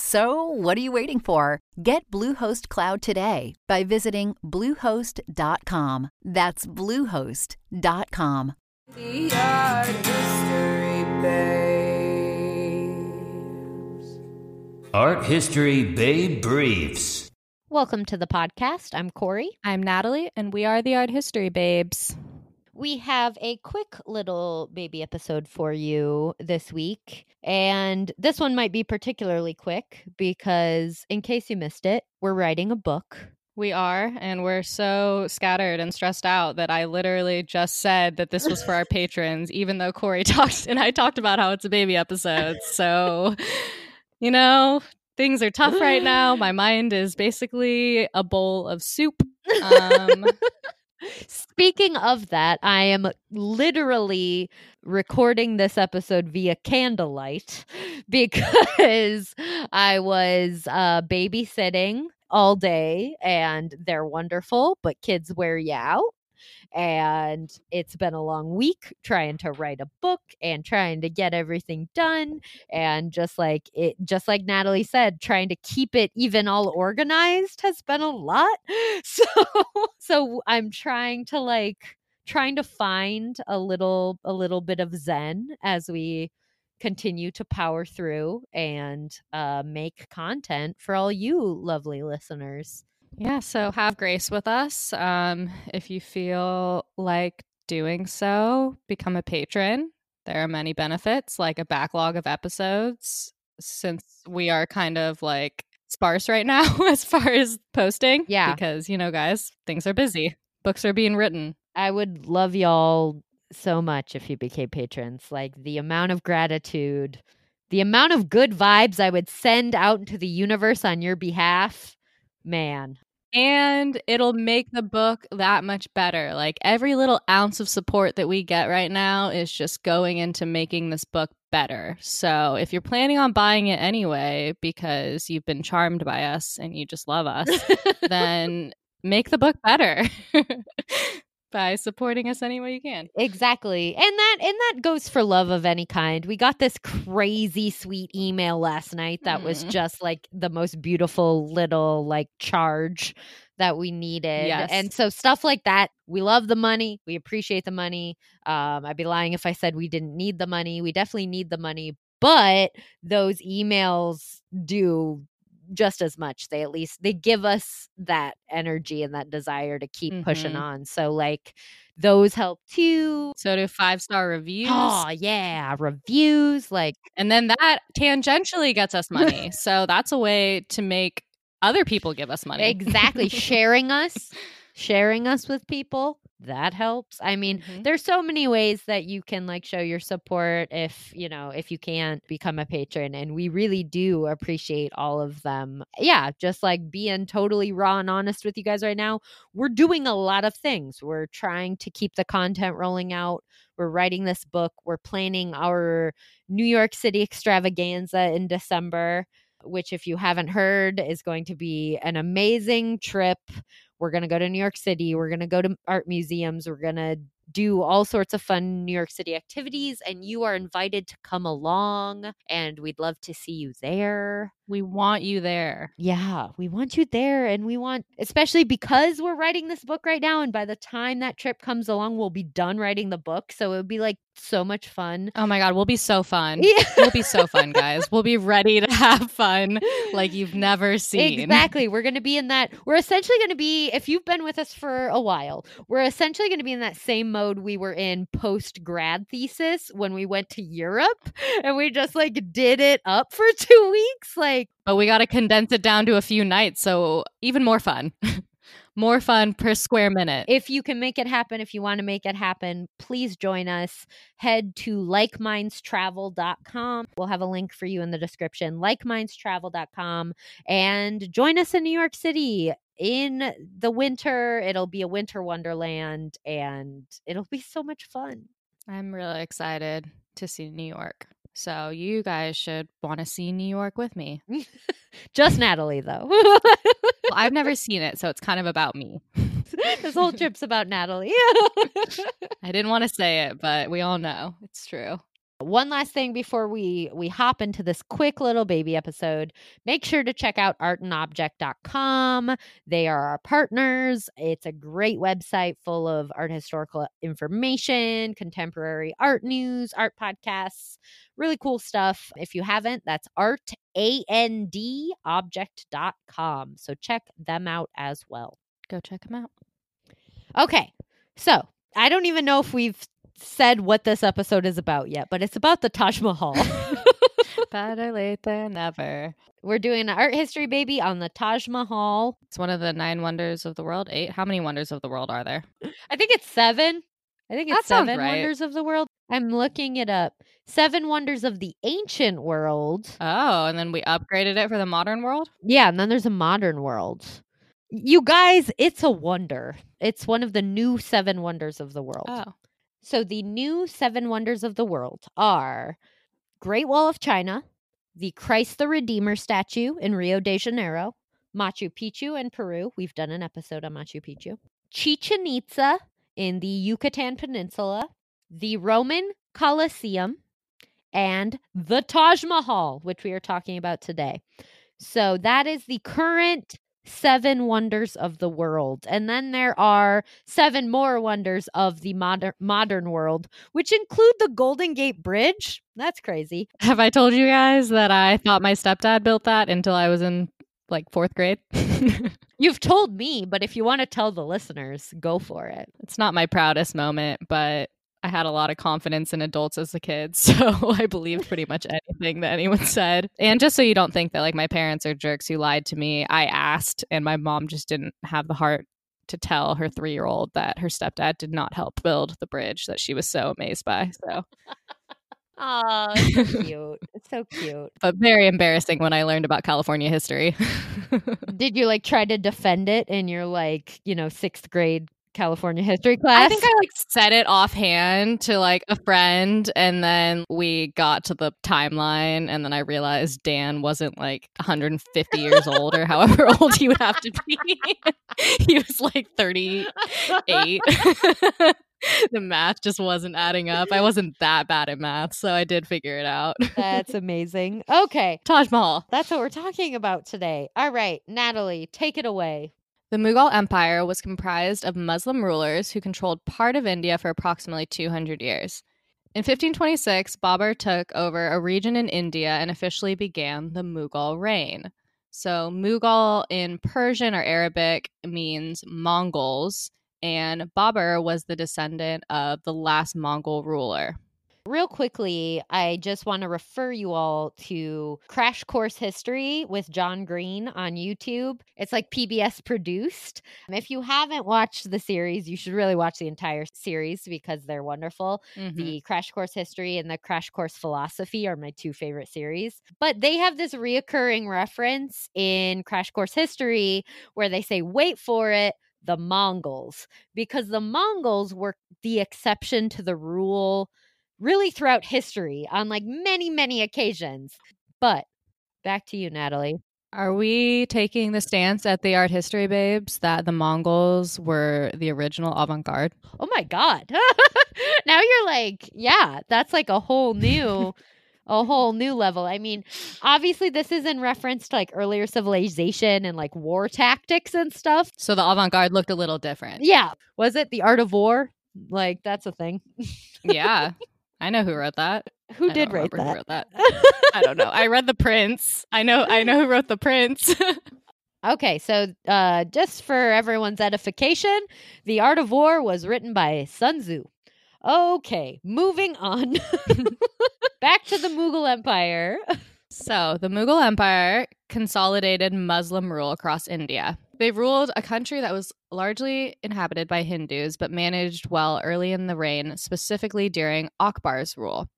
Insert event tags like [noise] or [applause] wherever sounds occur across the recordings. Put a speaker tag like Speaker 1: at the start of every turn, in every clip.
Speaker 1: So, what are you waiting for? Get Bluehost Cloud today by visiting Bluehost.com. That's Bluehost.com.
Speaker 2: The art history babes.
Speaker 3: Art History Babe Briefs.
Speaker 4: Welcome to the podcast. I'm Corrie.
Speaker 5: I'm Natalie, and we are the Art History Babes.
Speaker 4: We have a quick little baby episode for you this week. And this one might be particularly quick because, in case you missed it, we're writing a book.
Speaker 5: We are, and we're so scattered and stressed out that I literally just said that this was for our [laughs] patrons, even though Corrie [laughs] talked and I talked about how it's a baby episode. So, you know, things are tough right now. My [laughs] mind is basically a bowl of soup. Um,
Speaker 4: Speaking of that, I am literally recording this episode via candlelight [laughs] because I was uh, babysitting all day and they're wonderful, but kids wear you out. And it's been a long week trying to write a book and trying to get everything done. And just like it, just like Natalie said, trying to keep it even all organized has been a lot. [laughs] So, so I'm trying to like, trying to find a little a little bit of zen as we continue to power through and uh, make content for all you lovely listeners
Speaker 5: yeah, so have grace with us. Um, if you feel like doing so, become a patron. There are many benefits, like a backlog of episodes, since we are kind of like sparse right now [laughs] as far as posting.
Speaker 4: Yeah.
Speaker 5: Because, you know, guys, things are busy, books are being written.
Speaker 4: I would love y'all so much if you became patrons. Like the amount of gratitude, the amount of good vibes I would send out into the universe on your behalf. Man,
Speaker 5: And it'll make the book that much better. Like every little ounce of support that we get right now is just going into making this book better. So if you're planning on buying it anyway because you've been charmed by us and you just love us, [laughs] then make the book better [laughs] by supporting us any way you can.
Speaker 4: Exactly. And that and that goes for love of any kind. We got this crazy sweet email last night that was
Speaker 5: Mhm.
Speaker 4: just like the most beautiful little like charge that we needed.
Speaker 5: Yes.
Speaker 4: And so stuff like that, we love the money. We appreciate the money. Um I'd be lying if I said we didn't need the money. We definitely need the money, but those emails do just as much they at least they give us that energy and that desire to keep pushing
Speaker 5: Mhm.
Speaker 4: on so like those help too
Speaker 5: So do five star reviews.
Speaker 4: Oh yeah, reviews like
Speaker 5: And then that tangentially gets us money. [laughs] so that's a way to make other people give us money.
Speaker 4: exactly [laughs] sharing us, sharing us with people. That helps. I mean,
Speaker 5: Mhm.
Speaker 4: there's so many ways that you can like show your support if, you know, if you can't become a patron and we really do appreciate all of them. Yeah, just like being totally raw and honest with you guys right now. We're doing a lot of things. We're trying to keep the content rolling out. We're writing this book. We're planning our New York City extravaganza in December, which, if you haven't heard, is going to be an amazing trip. We're going to go to New York City. We're going to go to art museums. We're going to do all sorts of fun New York City activities, and you are invited to come along, and we'd love to see you there.
Speaker 5: we want you there.
Speaker 4: Yeah, we want you there. And we want, especially because we're writing this book right now. And by the time that trip comes along, we'll be done writing the book. So it would be like so much fun.
Speaker 5: Oh my God, we'll be so fun.
Speaker 4: Yeah.
Speaker 5: We'll be so fun, guys. We'll be ready to [laughs] have fun like you've never seen.
Speaker 4: Exactly. We're going to be in that. We're essentially going to be, if you've been with us for a while, we're essentially going to be in that same mode we were in post grad thesis when we went to Europe [laughs] and we just like did it up for [laughs] two weeks. Like,
Speaker 5: But we got to condense it down to a few nights, so even more fun. [laughs] more fun per square minute.
Speaker 4: if you can make it happen, if you want to make it happen, please join us. Head to likemindstravel.com. We'll have a link for you in the description. Likemindstravel.com and join us in New York City in the winter. It'll be a winter wonderland and it'll be so much fun.
Speaker 5: I'm really excited to see New York. So you guys should want to see New York with me. [laughs]
Speaker 4: Just Natalie, though.
Speaker 5: Well, I've never [laughs] seen it, so it's kind of about me.
Speaker 4: this whole trip's about Natalie. [laughs]
Speaker 5: I didn't want to say it, but we all know it's true.
Speaker 4: One last thing before we we hop into this quick little baby episode, make sure to check out artandobject.com. They are our partners. It's a great website full of art historical information, contemporary art news, art podcasts, really cool stuff. If you haven't, that's art a n d object.com. So check them out as well.
Speaker 5: Go check them out.
Speaker 4: Okay. So, I don't even know if we've said what this episode is about yet, but it's about the Taj Mahal. [laughs]
Speaker 5: Better late than never.
Speaker 4: We're doing an art history baby on the Taj Mahal.
Speaker 5: It's one of the nine wonders of the world. Eight. How many wonders of the world are there?
Speaker 4: I think it's seven. I think it's
Speaker 5: That
Speaker 4: seven
Speaker 5: right.
Speaker 4: wonders of the world. I'm looking it up. Seven wonders of the ancient world.
Speaker 5: Oh, and then we upgraded it for the modern world.
Speaker 4: Yeah, and then there's a modern world. You guys, it's a wonder. It's one of the new seven wonders of the world.
Speaker 5: Oh,
Speaker 4: So the new seven wonders of the world are Great Wall of China, the Christ the Redeemer statue in Rio de Janeiro, Machu Picchu in Peru. We've done an episode on Machu Picchu. Chichen Itza in the Yucatan Peninsula, the Roman Colosseum, and the Taj Mahal, which we are talking about today. So that is the current seven wonders of the world. And then there are seven more wonders of the modern modern world, which include the Golden Gate Bridge. That's crazy.
Speaker 5: have I told you guys that I thought my stepdad built that until I was in like fourth grade? [laughs]
Speaker 4: You've told me, but if you want to tell the listeners, go for it.
Speaker 5: it's not my proudest moment, but I had a lot of confidence in adults as a kid, [laughs] so I believed pretty much anything that anyone said. And just so you don't think that like my parents are jerks who lied to me, I asked, and my mom just didn't have the heart to tell her three year old that her stepdad did not help build the bridge that she was so amazed by. So, [laughs]
Speaker 4: Oh, so cute. It's so cute.
Speaker 5: but very embarrassing when I learned about California history. [laughs]
Speaker 4: Did you like try to defend it in your like, you know, sixth grade California history class?
Speaker 5: I think I like said it offhand to like a friend, and then we got to the timeline, and then I realized Dan wasn't like 150 years old or however [laughs] old he would have to be. [laughs] he was like 38. [laughs] the math just wasn't adding up. I wasn't that bad at math, so I did figure it out.
Speaker 4: That's amazing. Okay.
Speaker 5: Taj Mahal.
Speaker 4: That's what we're talking about today. All right, Natalie, take it away.
Speaker 5: The Mughal Empire was comprised of Muslim rulers who controlled part of India for approximately 200 years. In 1526, Babur took over a region in India and officially began the Mughal reign. So, Mughal in Persian or Arabic means Mongols, and Babur was the descendant of the last Mongol ruler.
Speaker 4: Real quickly, I just want to refer you all to Crash Course History with John Green on YouTube. It's like PBS produced. If you haven't watched the series, you should really watch the entire series because they're wonderful.
Speaker 5: Mhm.
Speaker 4: The Crash Course History and the Crash Course Philosophy are my two favorite series. But they have this reoccurring reference in Crash Course History where they say, wait for it, the Mongols, because the Mongols were the exception to the rule really throughout history on like many, many occasions. But back to you, Natalie.
Speaker 5: Are we taking the stance at the art history babes that the Mongols were the original avant garde?
Speaker 4: Oh my God. [laughs] now you're like, yeah, that's like a whole new. A whole new level. I mean, obviously, this is in reference to like earlier civilization and like war tactics and stuff.
Speaker 5: So the avant garde looked a little different.
Speaker 4: Yeah. Was it The Art of War? Like, that's a thing.
Speaker 5: yeah. I know who wrote that.
Speaker 4: Who
Speaker 5: I
Speaker 4: did write that?
Speaker 5: Who wrote that? [laughs] I don't know. I read The Prince. I know I know who wrote The Prince. [laughs]
Speaker 4: Okay, so uh, just for everyone's edification, The Art of War was written by Sun Tzu. Okay, moving on. [laughs] Back to the Mughal Empire.
Speaker 5: So, the Mughal Empire consolidated Muslim rule across India. They ruled a country that was largely inhabited by Hindus, but managed well early in the reign, specifically during Akbar's rule.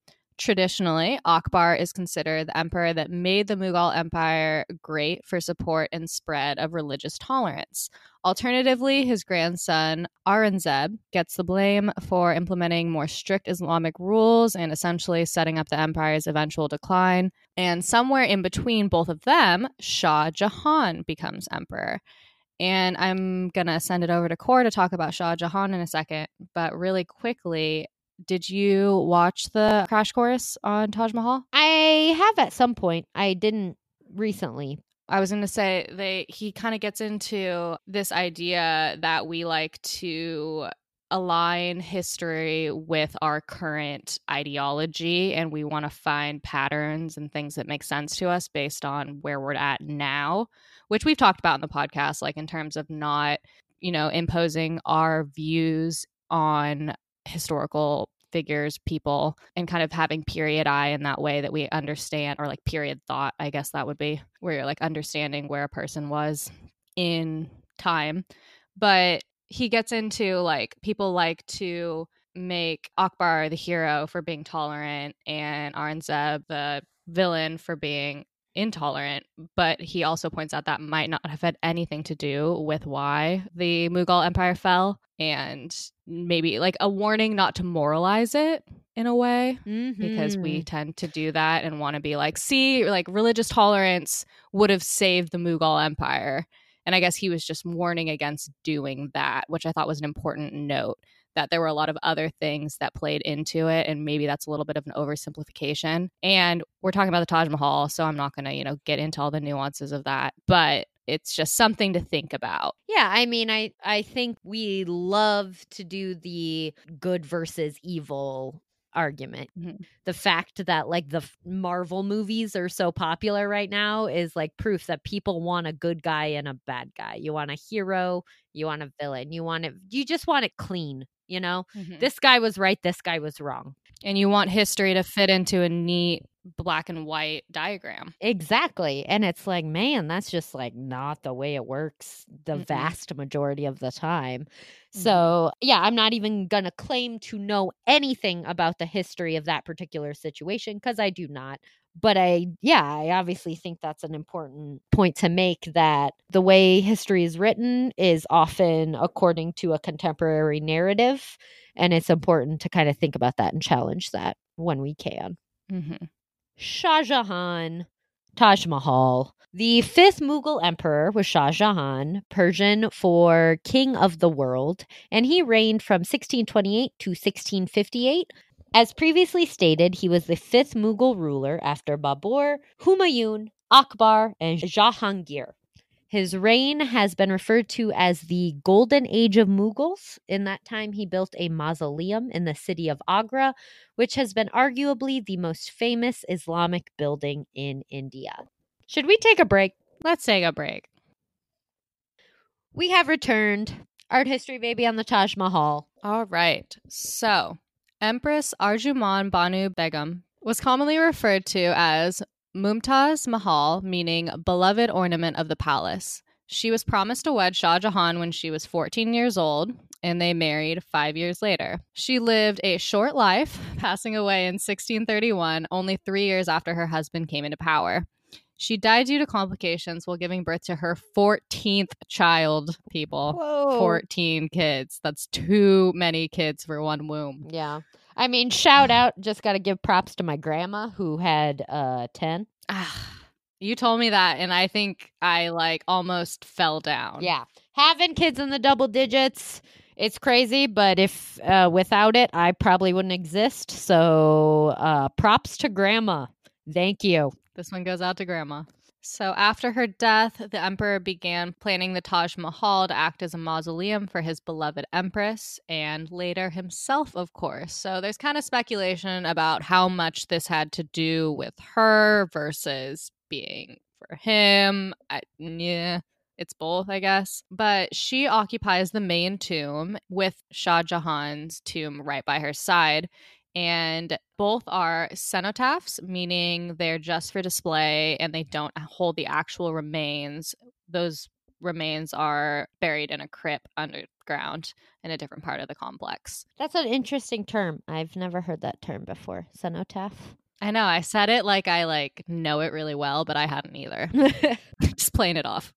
Speaker 5: Traditionally, Akbar is considered the emperor that made the Mughal Empire great for support and spread of religious tolerance. Alternatively, his grandson Aurangzeb gets the blame for implementing more strict Islamic rules and essentially setting up the empire's eventual decline. And somewhere in between both of them, Shah Jahan becomes emperor. And I'm going to send it over to Core to talk about Shah Jahan in a second. But really quickly, did you watch the crash course on Taj Mahal?
Speaker 4: I have at some point. I didn't recently.
Speaker 5: I was going to say they he kind of gets into this idea that we like to align history with our current ideology and we want to find patterns and things that make sense to us based on where we're at now, which we've talked about in the podcast like in terms of not, you know, imposing our views on historical figures, people, and kind of having period eye in that way that we understand, or like period thought, I guess that would be where you're like understanding where a person was in time. But he gets into like people like to make Akbar the hero for being tolerant and Aurangzeb the villain for being intolerant, but he also points out that might not have had anything to do with why the Mughal Empire fell and maybe like a warning not to moralize it in a way because we
Speaker 4: Mhm.
Speaker 5: tend to do that and want to be like see like religious tolerance would have saved the Mughal Empire and I guess he was just warning against doing that which I thought was an important note that there were a lot of other things that played into it and maybe that's a little bit of an oversimplification and we're talking about the Taj Mahal so I'm not going to you know get into all the nuances of that but it's just something to think about
Speaker 4: Yeah, I mean, I I think we love to do the good versus evil argument.
Speaker 5: Mhm.
Speaker 4: The fact that like the Marvel movies are so popular right now is like proof that people want a good guy and a bad guy. You want a hero, you want a villain, you want it you just want it clean, you know? This guy was right, this guy was wrong.
Speaker 5: and you want history to fit into a neat black and white diagram
Speaker 4: Exactly. And it's like, man, that's just like not the way it works the
Speaker 5: Mm-mm.
Speaker 4: vast majority of the time.
Speaker 5: Mhm.
Speaker 4: So, yeah, I'm not even going to claim to know anything about the history of that particular situation because I do not. But I, yeah, I obviously think that's an important point to make that the way history is written is often according to a contemporary narrative. And it's important to kind of think about that and challenge that when we can.
Speaker 5: mm-hmm.
Speaker 4: Shah Jahan, Taj Mahal. The fifth Mughal emperor was Shah Jahan, Persian for king of the world, and he reigned from 1628 to 1658. As previously stated, he was the fifth Mughal ruler after Babur, Humayun, Akbar, and Jahangir. His reign has been referred to as the Golden Age of Mughals. In that time, he built a mausoleum in the city of Agra, which has been arguably the most famous Islamic building in India. Should we take a break?
Speaker 5: let's take a break
Speaker 4: We have returned. Art history baby on the Taj Mahal.
Speaker 5: all right so empress arjuman banu begum was commonly referred to as mumtaz mahal meaning beloved ornament of the palace she was promised to wed shah jahan when she was 14 years old and they married five years later. She lived a short life, passing away in 1631, only three years after her husband came into power. She died due to complications while giving birth to her 14th child, people.
Speaker 4: Whoa.
Speaker 5: 14 kids. That's too many kids for one womb.
Speaker 4: Yeah. I mean, shout out. Just got to give props to my grandma who had uh 10.
Speaker 5: Ah, you told me that, and I think I like almost fell down.
Speaker 4: Yeah. Having kids in the double digits, it's crazy, but if uh, without it, I probably wouldn't exist. So, uh, props to grandma. Thank you.
Speaker 5: This one goes out to grandma. So after her death, the emperor began planning the Taj Mahal to act as a mausoleum for his beloved empress and later himself, of course. So there's kind of speculation about how much this had to do with her versus being for him. I, yeah, It's both, I guess. But she occupies the main tomb with Shah Jahan's tomb right by her side. And both are cenotaphs, meaning they're just for display and they don't hold the actual remains. Those remains are buried in a crypt underground in a different part of the complex.
Speaker 4: That's an interesting term. I've never heard that term before. Cenotaph.
Speaker 5: I know I said it like I like know it really well, but I hadn't either. [laughs] [laughs] Just playing it off.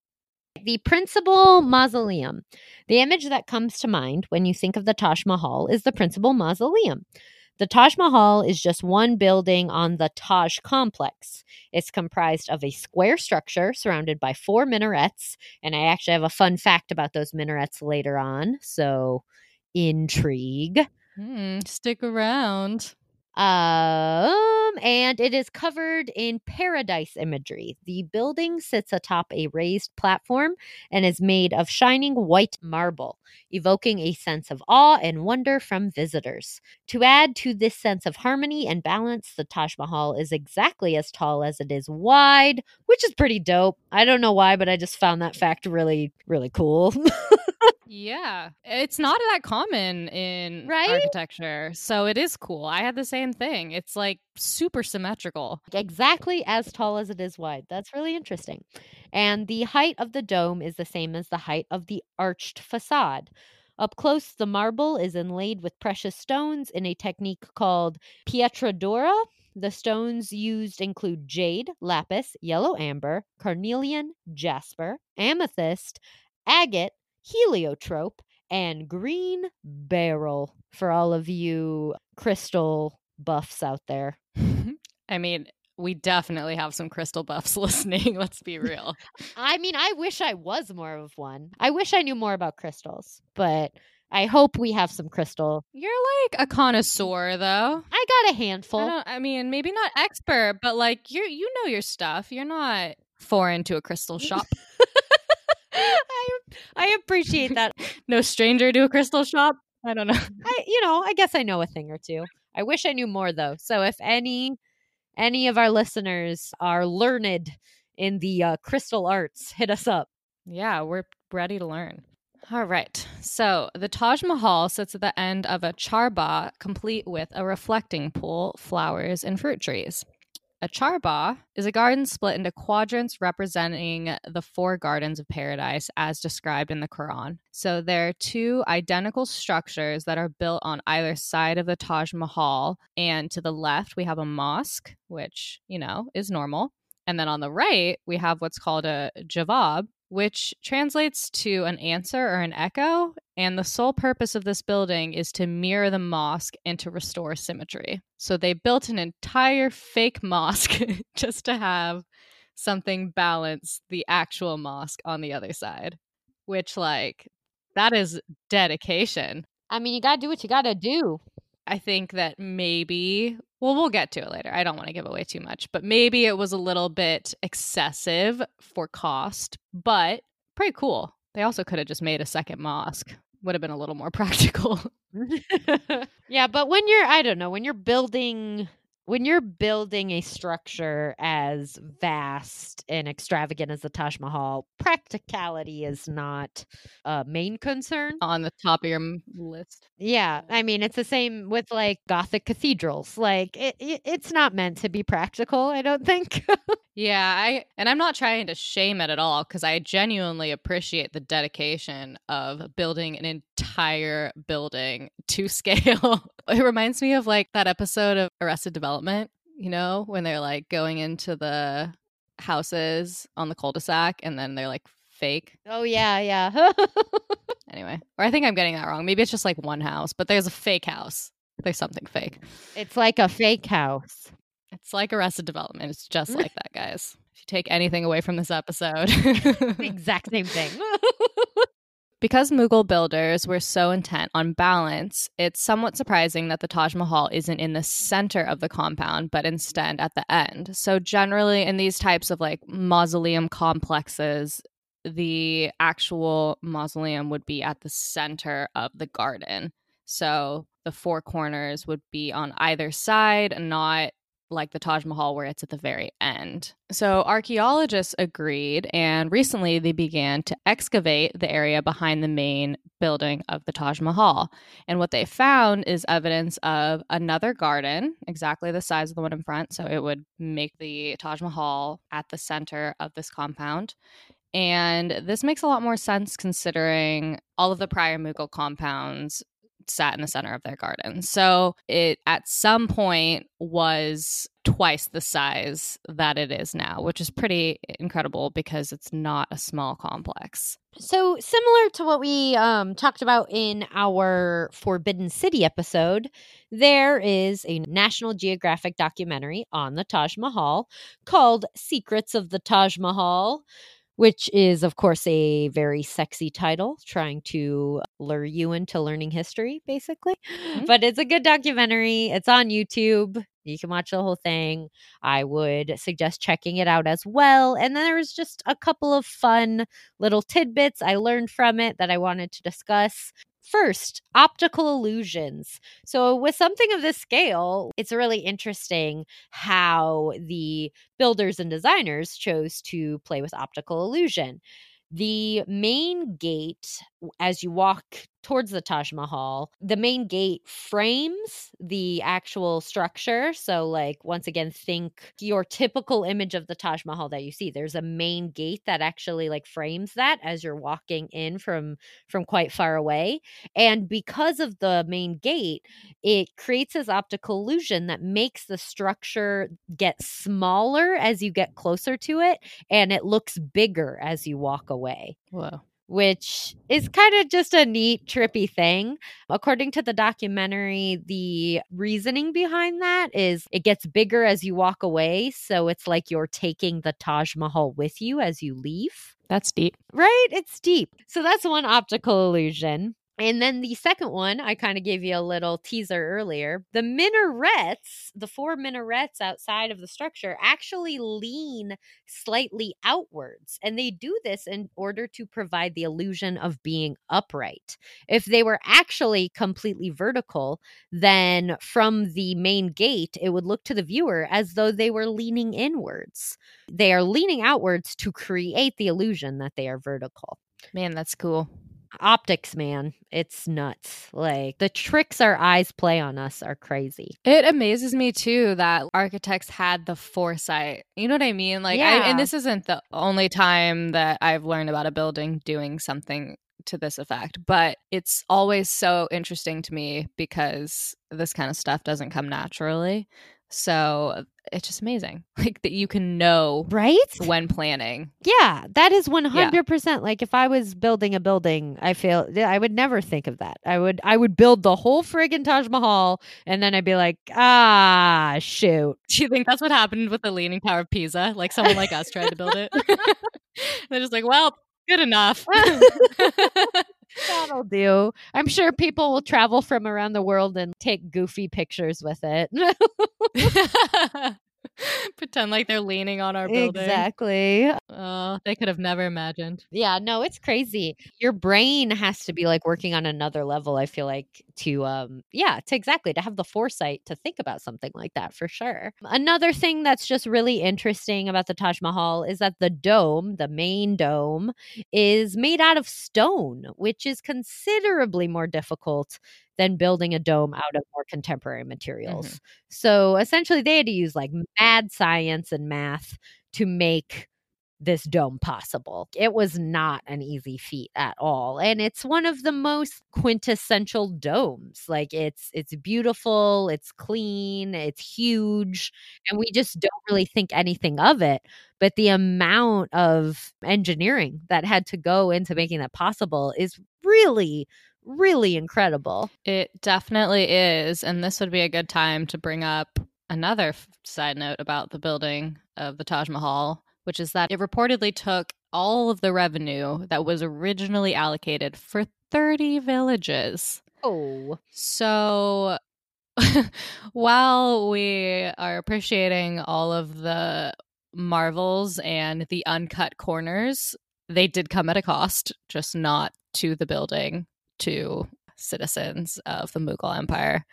Speaker 4: The principal mausoleum. The image that comes to mind when you think of the Taj Mahal is the principal mausoleum. The Taj Mahal is just one building on the Taj complex. It's comprised of a square structure surrounded by four minarets. And I actually have a fun fact about those minarets later on. So, intrigue.
Speaker 5: Hmm, stick around.
Speaker 4: Um, and it is covered in paradise imagery. The building sits atop a raised platform and is made of shining white marble, evoking a sense of awe and wonder from visitors. To add to this sense of harmony and balance, the Taj Mahal is exactly as tall as it is wide, which is pretty dope. I don't know why, but I just found that fact really, really cool. [laughs]
Speaker 5: Yeah, it's not that common in
Speaker 4: Right?
Speaker 5: architecture. So it is cool. I had the same thing. It's like super symmetrical.
Speaker 4: exactly as tall as it is wide. That's really interesting. And the height of the dome is the same as the height of the arched facade. Up close, the marble is inlaid with precious stones in a technique called pietra pietradura. The stones used include jade, lapis, yellow amber, carnelian, jasper, amethyst, agate, heliotrope, and green beryl for all of you crystal buffs out there. [laughs]
Speaker 5: I mean, we definitely have some crystal buffs [laughs] listening. Let's be [laughs] real.
Speaker 4: I mean, I wish I was more of one. I wish I knew more about crystals, but I hope we have some crystal.
Speaker 5: You're like a connoisseur, though.
Speaker 4: I got a handful.
Speaker 5: I, I mean, maybe not expert, but like you, you know your stuff. You're not foreign to a crystal shop.
Speaker 4: I I appreciate that. [laughs]
Speaker 5: no stranger to a crystal shop. I don't know.
Speaker 4: I you know, I guess I know a thing or two. I wish I knew more though. So if any any of our listeners are learned in the uh, crystal arts, hit us up.
Speaker 5: Yeah, we're ready to learn. All right. So the Taj Mahal sits at the end of a charbagh, complete with a reflecting pool, flowers, and fruit trees. A charbagh is a garden split into quadrants representing the four gardens of paradise as described in the Quran. So there are two identical structures that are built on either side of the Taj Mahal. And to the left, we have a mosque, which, you know, is normal. And then on the right, we have what's called a javab, which translates to an answer or an echo. And the sole purpose of this building is to mirror the mosque and to restore symmetry. So they built an entire fake [laughs] mosque just to have something balance the actual mosque on the other side, which, like, that is dedication.
Speaker 4: I mean, you got to do what you got to do.
Speaker 5: I think that maybe, well, we'll get to it later. I don't want to give away too much, but maybe it was a little bit excessive for cost, but pretty cool. They also could have just made a second mosque, would have been a little more [laughs] practical. [laughs]
Speaker 4: yeah, but when you're I don't know, when you're building when you're building a structure as vast and extravagant as the Taj Mahal, practicality is not a main concern.
Speaker 5: On the top of your list.
Speaker 4: Yeah, I mean it's the same with like Gothic cathedrals. Like it, it it's not meant to be practical, I don't think. [laughs]
Speaker 5: Yeah, I and I'm not trying to shame it at all because I genuinely appreciate the dedication of building an entire building to [laughs] scale. it reminds me of like that episode of Arrested Development, you know, when they're like going into the houses on the cul-de-sac and then they're like fake.
Speaker 4: oh yeah, yeah. [laughs]
Speaker 5: Anyway, or I think I'm getting that wrong. Maybe it's just like one house, but there's a fake house. There's something fake.
Speaker 4: it's like a fake house.
Speaker 5: It's like Arrested Development. It's just [laughs] like that, guys. If you take anything away from this episode,
Speaker 4: The exact same thing. [laughs]
Speaker 5: Because Mughal builders were so intent on balance, it's somewhat surprising that the Taj Mahal isn't in the center of the compound, but instead at the end. So, generally, in these types of like mausoleum complexes, the actual mausoleum would be at the center of the garden. So, the four corners would be on either side, not like the Taj Mahal, where it's at the very end. So, archaeologists agreed, and recently they began to excavate the area behind the main building of the Taj Mahal. And what they found is evidence of another garden, exactly the size of the one in front. So, it would make the Taj Mahal at the center of this compound. And this makes a lot more sense considering all of the prior Mughal compounds sat in the center of their garden. So it at some point was twice the size that it is now, which is pretty incredible because it's not a small complex.
Speaker 4: So similar to what we um, talked about in our Forbidden City episode, there is a National Geographic documentary on the Taj Mahal called Secrets of the Taj Mahal which is, of course, a very sexy title, trying to lure you into learning history, basically. Mm-hmm. But it's a good documentary. It's on YouTube. You can watch the whole thing. I would suggest checking it out as well. And then there was just a couple of fun little tidbits I learned from it that I wanted to discuss. First, optical illusions. So, with something of this scale, it's really interesting how the builders and designers chose to play with optical illusion. The main gate, as you walk towards the Taj Mahal, the main gate frames the actual structure. So, like, once again, think your typical image of the Taj Mahal that you see. There's a main gate that actually like frames that as you're walking in from from quite far away. And because of the main gate, it creates this optical illusion that makes the structure get smaller as you get closer to it, and it looks bigger as you walk away.
Speaker 5: Whoa
Speaker 4: which is kind of just a neat, trippy thing. According to the documentary, the reasoning behind that is it gets bigger as you walk away. So it's like you're taking the Taj Mahal with you as you leave.
Speaker 5: That's deep.
Speaker 4: Right? It's deep. So that's one optical illusion. And then the second one, I kind of gave you a little teaser earlier. The minarets, the four minarets outside of the structure, actually lean slightly outwards. And they do this in order to provide the illusion of being upright. If they were actually completely vertical, then from the main gate, it would look to the viewer as though they were leaning inwards. They are leaning outwards to create the illusion that they are vertical.
Speaker 5: Man, that's cool
Speaker 4: optics, man. It's nuts. Like the tricks our eyes play on us are crazy.
Speaker 5: It amazes me too that architects had the foresight. You know what I mean? Like, yeah. I, and this isn't the only time that I've learned about a building doing something to this effect, but it's always so interesting to me because this kind of stuff doesn't come naturally. So it's just amazing. [laughs] Like that you can know
Speaker 4: right
Speaker 5: when planning.
Speaker 4: Yeah, that is 100% yeah. like if I was building a building, I feel I would never think of that. I would I would build the whole friggin' Taj Mahal and then I'd be like, "Ah, shoot."
Speaker 5: Do you think that's what happened with the Leaning Tower of Pisa? Like someone like us tried to build it. [laughs] They're just like, "Well, good enough." [laughs]
Speaker 4: That'll do. I'm sure people will travel from around the world and take goofy pictures with it. [laughs] [laughs] [laughs]
Speaker 5: Pretend like they're leaning on our building.
Speaker 4: Exactly.
Speaker 5: Oh, they could have never imagined.
Speaker 4: Yeah, no, it's crazy. Your brain has to be like working on another level, I feel like, to um yeah, to exactly to have the foresight to think about something like that for sure. Another thing that's just really interesting about the Taj Mahal is that the dome, the main dome, is made out of stone, which is considerably more difficult than building a dome out of more contemporary materials. Mm-hmm. So essentially, they had to use like mad science and math to make this dome possible. It was not an easy feat at all. And it's one of the most quintessential domes. Like it's it's beautiful, it's clean, it's huge, and we just don't really think anything of it. But the amount of engineering that had to go into making that possible is really really incredible.
Speaker 5: It definitely is. And this would be a good time to bring up another side note about the building of the Taj Mahal, which is that it reportedly took all of the revenue that was originally allocated for 30 villages.
Speaker 4: Oh.
Speaker 5: So [laughs] while we are appreciating all of the marvels and the uncut corners, they did come at a cost, just not to the building to citizens of the Mughal Empire.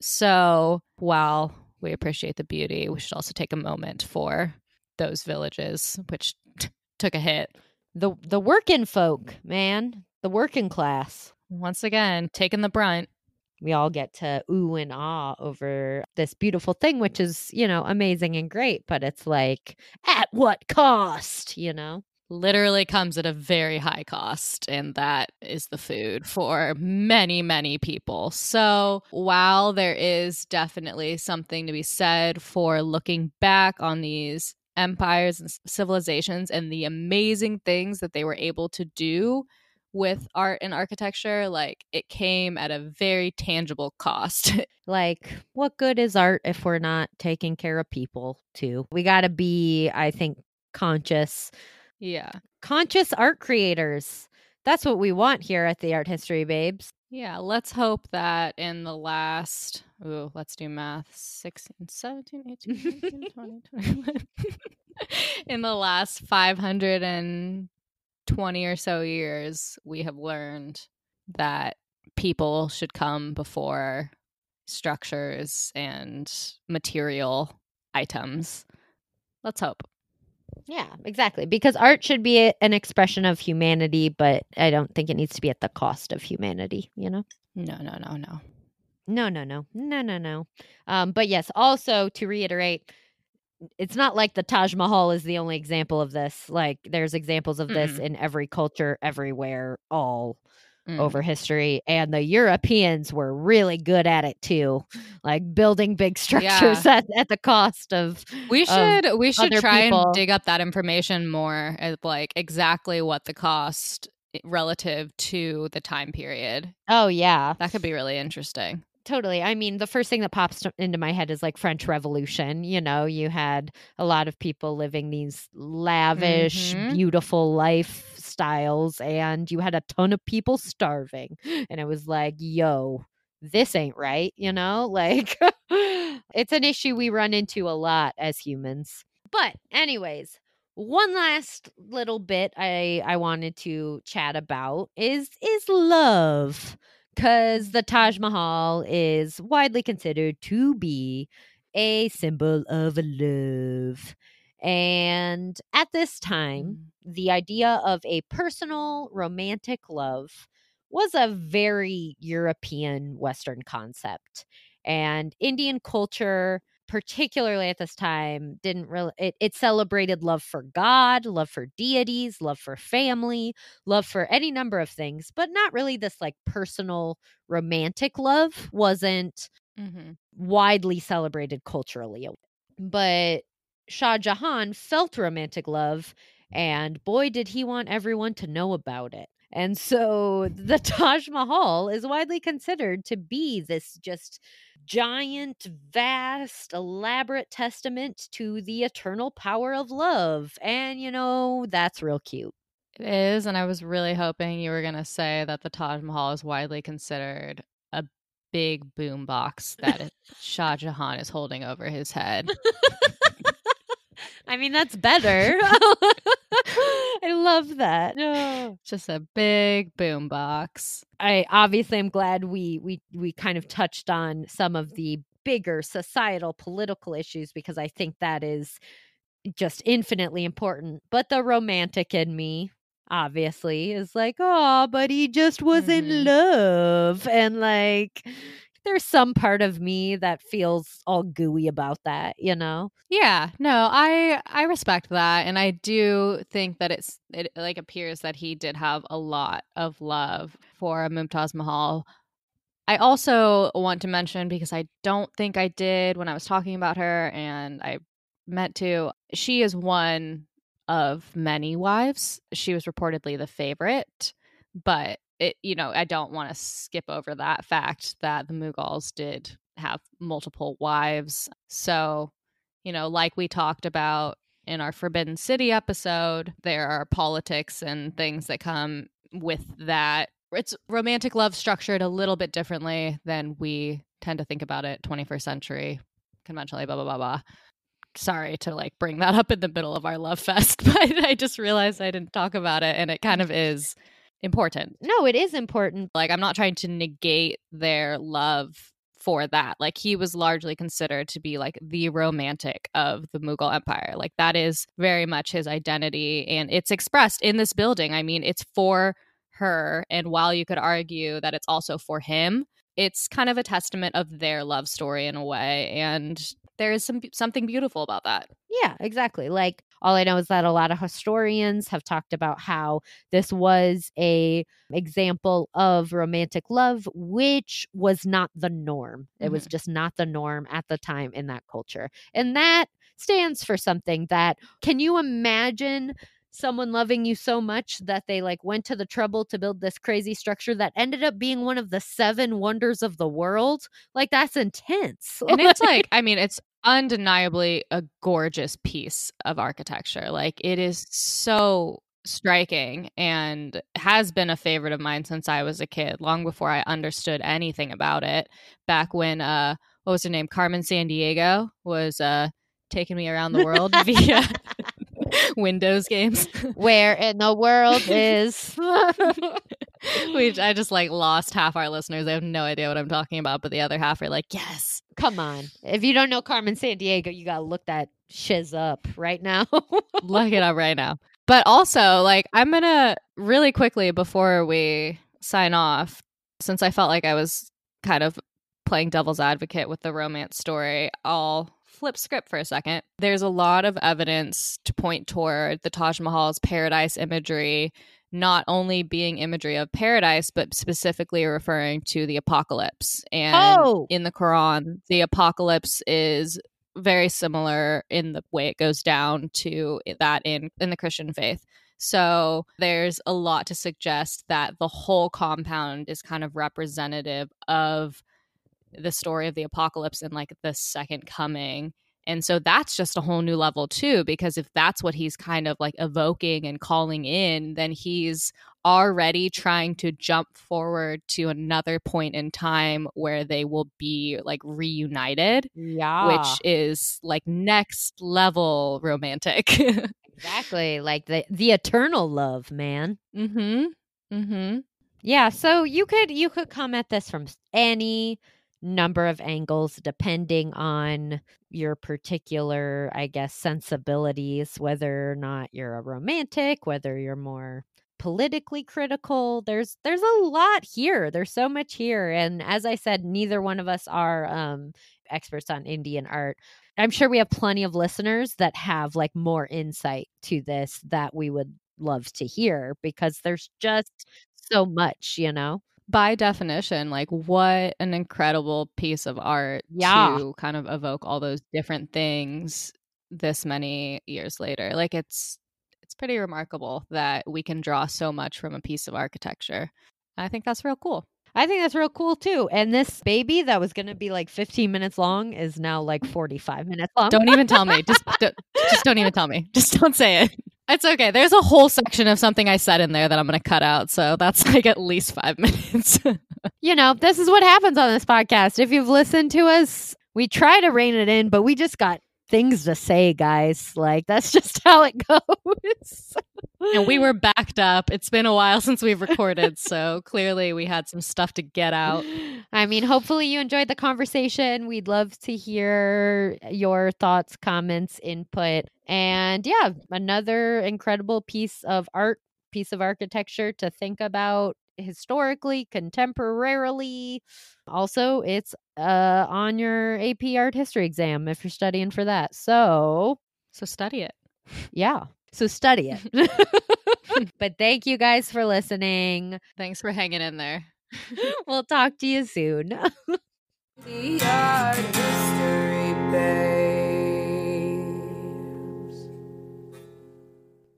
Speaker 5: So while we appreciate the beauty. We should also take a moment for those villages, which t- took a hit.
Speaker 4: The the working folk, man, the working class.
Speaker 5: Once again, taking the brunt.
Speaker 4: We all get to ooh and ah over this beautiful thing, which is, you know, amazing and great, but it's like, at what cost, you know?
Speaker 5: Literally comes at a very high cost, and that is the food for many, many people. So, while there is definitely something to be said for looking back on these empires and civilizations and the amazing things that they were able to do with art and architecture, like it came at a very tangible cost. [laughs]
Speaker 4: like, what good is art if we're not taking care of people too? We got to be, I think, conscious
Speaker 5: yeah.
Speaker 4: Conscious art creators. That's what we want here at the Art History Babes.
Speaker 5: Yeah, let's hope that in the last, ooh, let's do math 16, 17, 18, 19, 20, [laughs] 21. [laughs] in the last 520 or so years, we have learned that people should come before structures and material items. Let's hope.
Speaker 4: Yeah, exactly. Because art should be a, an expression of humanity, but I don't think it needs to be at the cost of humanity, you know?
Speaker 5: No, no, no, no.
Speaker 4: No, no, no. No, no, no. Um, but yes, also to reiterate, it's not like the Taj Mahal is the only example of this. Like there's examples of this
Speaker 5: Mm-mm.
Speaker 4: in every culture, everywhere, all
Speaker 5: Mm.
Speaker 4: over history. And the Europeans were really good at it too, like building big [laughs] structures at, at the cost of
Speaker 5: We
Speaker 4: of
Speaker 5: should we should try
Speaker 4: people.
Speaker 5: and dig up that information more of like exactly what the cost relative to the time period.
Speaker 4: Oh yeah.
Speaker 5: That could be really interesting.
Speaker 4: Totally. I mean, the first thing that pops into my head is like French Revolution. You know, you had a lot of people living these lavish,
Speaker 5: Mhm.
Speaker 4: beautiful lifestyles, and you had a ton of people starving. And it was like, yo, this ain't right. You know, [laughs] like it's an issue we run into a lot as humans. But, anyways, one last little bit I I wanted to chat about is is love because the Taj Mahal is widely considered to be a symbol of love. And at this time, the idea of a personal romantic love was a very European Western concept. And Indian culture, particularly at this time, didn't really, it, it celebrated love for God, love for deities, love for family, love for any number of things, but not really this like personal romantic love wasn't
Speaker 5: Mm-hmm.
Speaker 4: widely celebrated culturally. But Shah Jahan felt romantic love, and boy, did he want everyone to know about it. And so [laughs] the Taj Mahal is widely considered to be this just giant, vast, elaborate testament to the eternal power of love. And, you know, that's real cute.
Speaker 5: It is, and I was really hoping you were gonna say that the Taj Mahal is widely considered a big boom box that [laughs] Shah Jahan is holding over his head. [laughs]
Speaker 4: I mean, that's better. [laughs] I love that.
Speaker 5: Just a big boom box.
Speaker 4: I obviously am glad we we we kind of touched on some of the bigger societal political issues because I think that is just infinitely important. But the romantic in me obviously is like, "Oh, but he just was in
Speaker 5: Mhm.
Speaker 4: love." And like there's some part of me that feels all gooey about that, you know?
Speaker 5: Yeah, no, I I respect that, and I do think that it's it like appears that he did have a lot of love for Mumtaz Mahal. I also want to mention because I don't think I did when I was talking about her, and I meant to. She is one of many wives. She was reportedly the favorite, but it you know I don't want to skip over that fact that the Mughals did have multiple wives. So you know, like we talked about in our Forbidden City episode, there are politics and things that come with that. It's romantic love structured a little bit differently than we tend to think about it 21st century conventionally, blah, blah, blah, blah. Sorry to like bring that up in the middle of our love fest, [laughs] but I just realized I didn't talk about it and it kind of is important.
Speaker 4: No, it is important.
Speaker 5: Like, I'm not trying to negate their love for that. Like he was largely considered to be like the romantic of the Mughal Empire. Like that is very much his identity and it's expressed in this building. I mean, it's for her and while you could argue that it's also for him, it's kind of a testament of their love story in a way and there is some something beautiful about that.
Speaker 4: Yeah, exactly. Like all I know is that a lot of historians have talked about how this was a example of romantic love which was not the norm. It was mm-hmm. just not the norm at the time in that culture. And that stands for something that can you imagine someone loving you so much that they like went to the trouble to build this crazy structure that ended up being one of the seven wonders of the world like that's intense
Speaker 5: And it's [laughs] like, I mean, it's undeniably a gorgeous piece of architecture. Like it is so striking and has been a favorite of mine since I was a kid, long before I understood anything about it. Back when uh what was her name? Carmen Sandiego was uh taking me around the world [laughs] via [laughs] Windows games. [laughs]
Speaker 4: where in the world is [laughs]
Speaker 5: Which I just like lost half our listeners. They have no idea what I'm talking about, but the other half are like, yes.
Speaker 4: come on if you don't know carmen sandiego you gotta look that shiz up right now
Speaker 5: Look it up right now. But also, like, I'm gonna really quickly before we sign off, since I felt like I was kind of playing devil's advocate with the romance story, I'll flip script for a second. There's a lot of evidence to point toward the Taj Mahal's paradise imagery not only being imagery of paradise, but specifically referring to the apocalypse. And
Speaker 4: Oh.
Speaker 5: in the Quran, the apocalypse is very similar in the way it goes down to that in in the Christian faith. So there's a lot to suggest that the whole compound is kind of representative of the story of the apocalypse and like the second coming. And so that's just a whole new level too, because if that's what he's kind of like evoking and calling in, then he's already trying to jump forward to another point in time where they will be like reunited,
Speaker 4: yeah
Speaker 5: which is like next level romantic. [laughs]
Speaker 4: exactly like the the eternal love man
Speaker 5: mm-hmm. Mm-hmm.
Speaker 4: Yeah, so you could you could come at this from any number of angles depending on your particular, I guess, sensibilities, whether or not you're a romantic, whether you're more politically critical. There's there's a lot here. There's so much here and as I said, neither one of us are um experts on Indian art. I'm sure we have plenty of listeners that have like more insight to this that we would love to hear because there's just so much, you know?
Speaker 5: By definition, like what an incredible piece of art
Speaker 4: Yeah.
Speaker 5: to kind of evoke all those different things this many years later. Like it's it's pretty remarkable that we can draw so much from a piece of architecture. I think that's real cool.
Speaker 4: I think that's real cool too. And this baby that was going to be like 15 minutes long is now like 45 minutes long.
Speaker 5: Don't even tell me. Just [laughs] don't, just don't even tell me. Just don't say it. It's okay. There's a whole section of something I said in there that I'm going to cut out. So that's [laughs] like at least five [laughs] minutes.
Speaker 4: you know, this is what happens on this podcast. If you've listened to us, we try to rein it in, but we just got things to say, guys. Like that's [laughs] just how it goes.
Speaker 5: And we [laughs] were backed up. It's been a while [laughs] since we've recorded. So clearly we had some stuff to get out.
Speaker 4: I mean, hopefully you enjoyed the conversation. We'd love to hear your thoughts, comments, input. And yeah, another incredible piece of art, piece of architecture to think about historically, contemporarily. Also, it's uh on your AP art history exam if you're studying for that. So,
Speaker 5: So study it.
Speaker 4: yeah. So study it. [laughs] [laughs] but thank you guys for listening.
Speaker 5: Thanks for hanging in there. [laughs]
Speaker 4: We'll talk to you soon.
Speaker 2: The art history babes.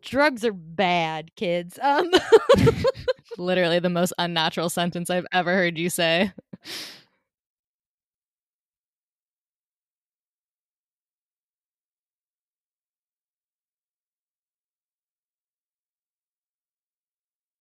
Speaker 4: drugs are bad, kids. Um
Speaker 5: Literally the most unnatural sentence I've ever heard you say.